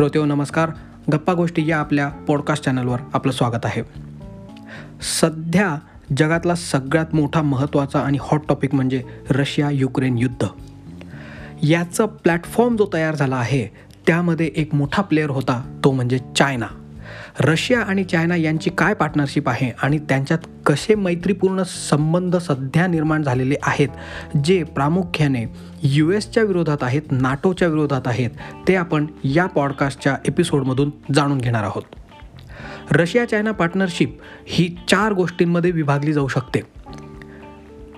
श्रोतेहो नमस्कार. गप्पा गोष्टी या आपल्या पॉडकास्ट चॅनलवर आपलं स्वागत आहे. सध्या जगातला सगळ्यात मोठा महत्त्वाचा आणि हॉट टॉपिक म्हणजे रशिया युक्रेन युद्ध. याचं प्लॅटफॉर्म जो तयार झाला आहे त्यामध्ये एक मोठा प्लेअर होता तो म्हणजे चायना. रशिया आणि चायना यांची काय पार्टनरशिप आहे आणि त्यांच्यात कसे मैत्रीपूर्ण संबंध सध्या निर्माण झालेले आहेत जे प्रामुख्याने यू एसच्या विरोधात आहेत नाटोच्या विरोधात आहेत ते आपण या पॉडकास्टच्या एपिसोडमधून जाणून घेणार आहोत. रशिया चायना पार्टनरशिप ही चार गोष्टींमध्ये विभागली जाऊ शकते.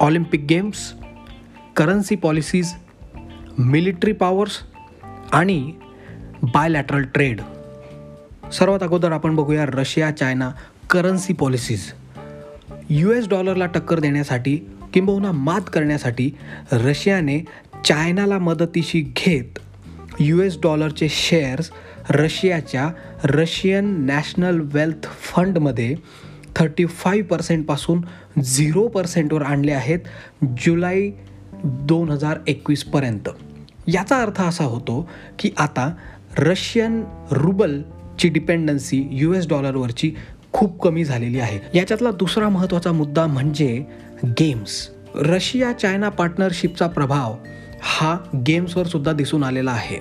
Olympic games currency policies military powers आणि बायलॅटरल ट्रेड सर्वात अगोदर आपण बघूया Russia China currency policies U S डॉलरला टक्कर देण्यासाठी किंबहुना मात करण्यासाठी रशियाने चायनाला मदतीशी घेत यू एस डॉलरचे शेअर्स रशियाच्या रशियन नॅशनल वेल्थ फंडमध्ये थर्टी फाईव्ह पर्सेंटपासून झिरो पर्सेंटवर आणले आहेत जुलै दोन हजार एकवीसपर्यंत याचा अर्थ असा होतो की आता रशियन रुबल ची डिपेंडन्सी यू एस डॉलरवरची खूप कमी झालेली आहे. याच्यातला दुसरा महत्त्वाचा मुद्दा म्हणजे गेम्स रशिया चायना पार्टनरशिपचा प्रभाव हा गेम्सवर सुद्धा दिसून आलेला आहे.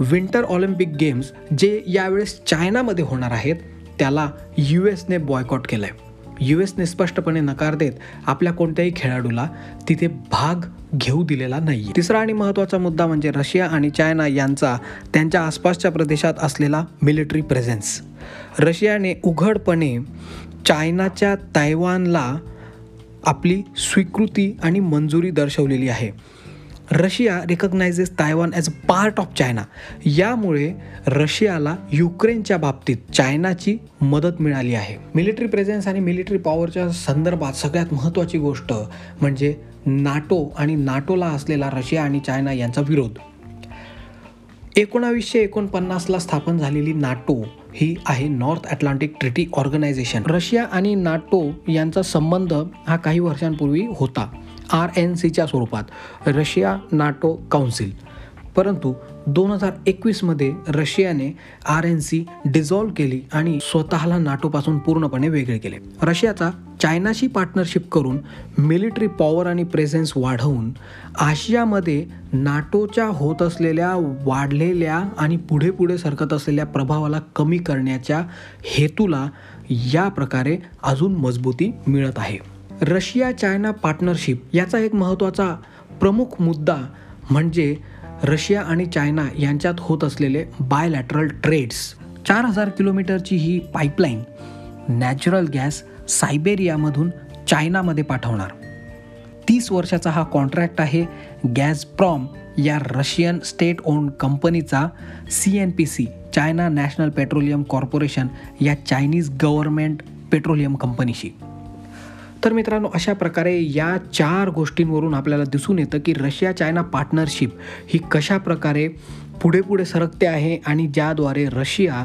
विंटर ऑलिम्पिक गेम्स जे यावेळेस चायनामध्ये होणार आहेत त्याला यू एसने बॉयकॉट केलं आहे यू एसने स्पष्टपणे नकार देत आपल्या कोणत्याही खेळाडूला तिथे भाग घेऊ दिलेला नाही तिसरा आणि महत्त्वाचा मुद्दा म्हणजे रशिया आणि चायना यांचा त्यांच्या आसपासच्या प्रदेशात असलेला मिलिटरी प्रेझेन्स रशियाने उघडपणे चायनाच्या तैवानला आपली स्वीकृती आणि मंजुरी दर्शवलेली आहे. Russia recognises Taiwan as a part of China यामुळे रशियाला युक्रेनच्या बाबतीत चायनाची मदत मिळाली आहे. मिलिटरी प्रेझेन्स आणि मिलिटरी पॉवरच्या संदर्भात सगळ्यात महत्त्वाची गोष्ट म्हणजे नाटो आणि नाटोला असलेला रशिया आणि चायना यांचा विरोध. एकोणावीसशे एकोणपन्नासला स्थापन झालेली नाटो ही आहे North Atlantic Treaty Organisation Russia आणि नाटो यांचा संबंध हा काही वर्षांपूर्वी होता. आर एन सीच्या स्वरूपात रशिया नाटो काउन्सिल. परंतु दोन हजार एकवीसमध्ये रशियाने आर एन सी डिझॉल्व्ह केली आणि स्वतःला नाटोपासून पूर्णपणे वेगळे केले. रशियाचा चायनाशी पार्टनरशिप करून मिलिटरी पॉवर आणि प्रेझेन्स वाढवून आशियामध्ये नाटोच्या होत असलेल्या वाढलेल्या आणि पुढे पुढे सरकत असलेल्या प्रभावाला कमी करण्याच्या हेतूला या प्रकारे अजून मजबूती मिळत आहे. रशिया चायना पार्टनरशिप याचा एक महत्त्वाचा प्रमुख मुद्दा म्हणजे रशिया आणि चायना यांच्यात होत असलेले बायलॅटरल ट्रेड्स चार हजार किलोमीटरची ही पाईपलाईन नॅचरल गॅस सायबेरियामधून चायनामध्ये पाठवणार. तीस वर्षाचा हा कॉन्ट्रॅक्ट आहे गॅस प्रॉम या रशियन स्टेट ओन्ड कंपनीचा C N P C China National Petroleum Corporation या चायनीज गव्हर्नमेंट पेट्रोलियम कंपनीशी. तर मित्रांनो अशा प्रकारे या चार गोष्टींवरून आपल्याला दिसून येतं की रशिया चायना पार्टनरशिप ही कशा प्रकारे पुढे पुढे सरकते आहे आणि ज्याद्वारे रशिया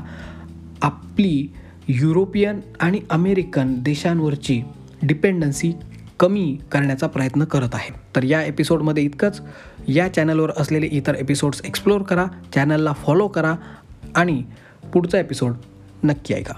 आपली युरोपियन आणि अमेरिकन देशांवरची डिपेंडन्सी कमी करण्याचा प्रयत्न करत आहे. तर या एपिसोडमध्ये इतकंच. या चॅनलवर असलेले इतर एपिसोड्स एक्सप्लोअर करा चॅनलला फॉलो करा आणि पुढचा एपिसोड नक्की ऐका.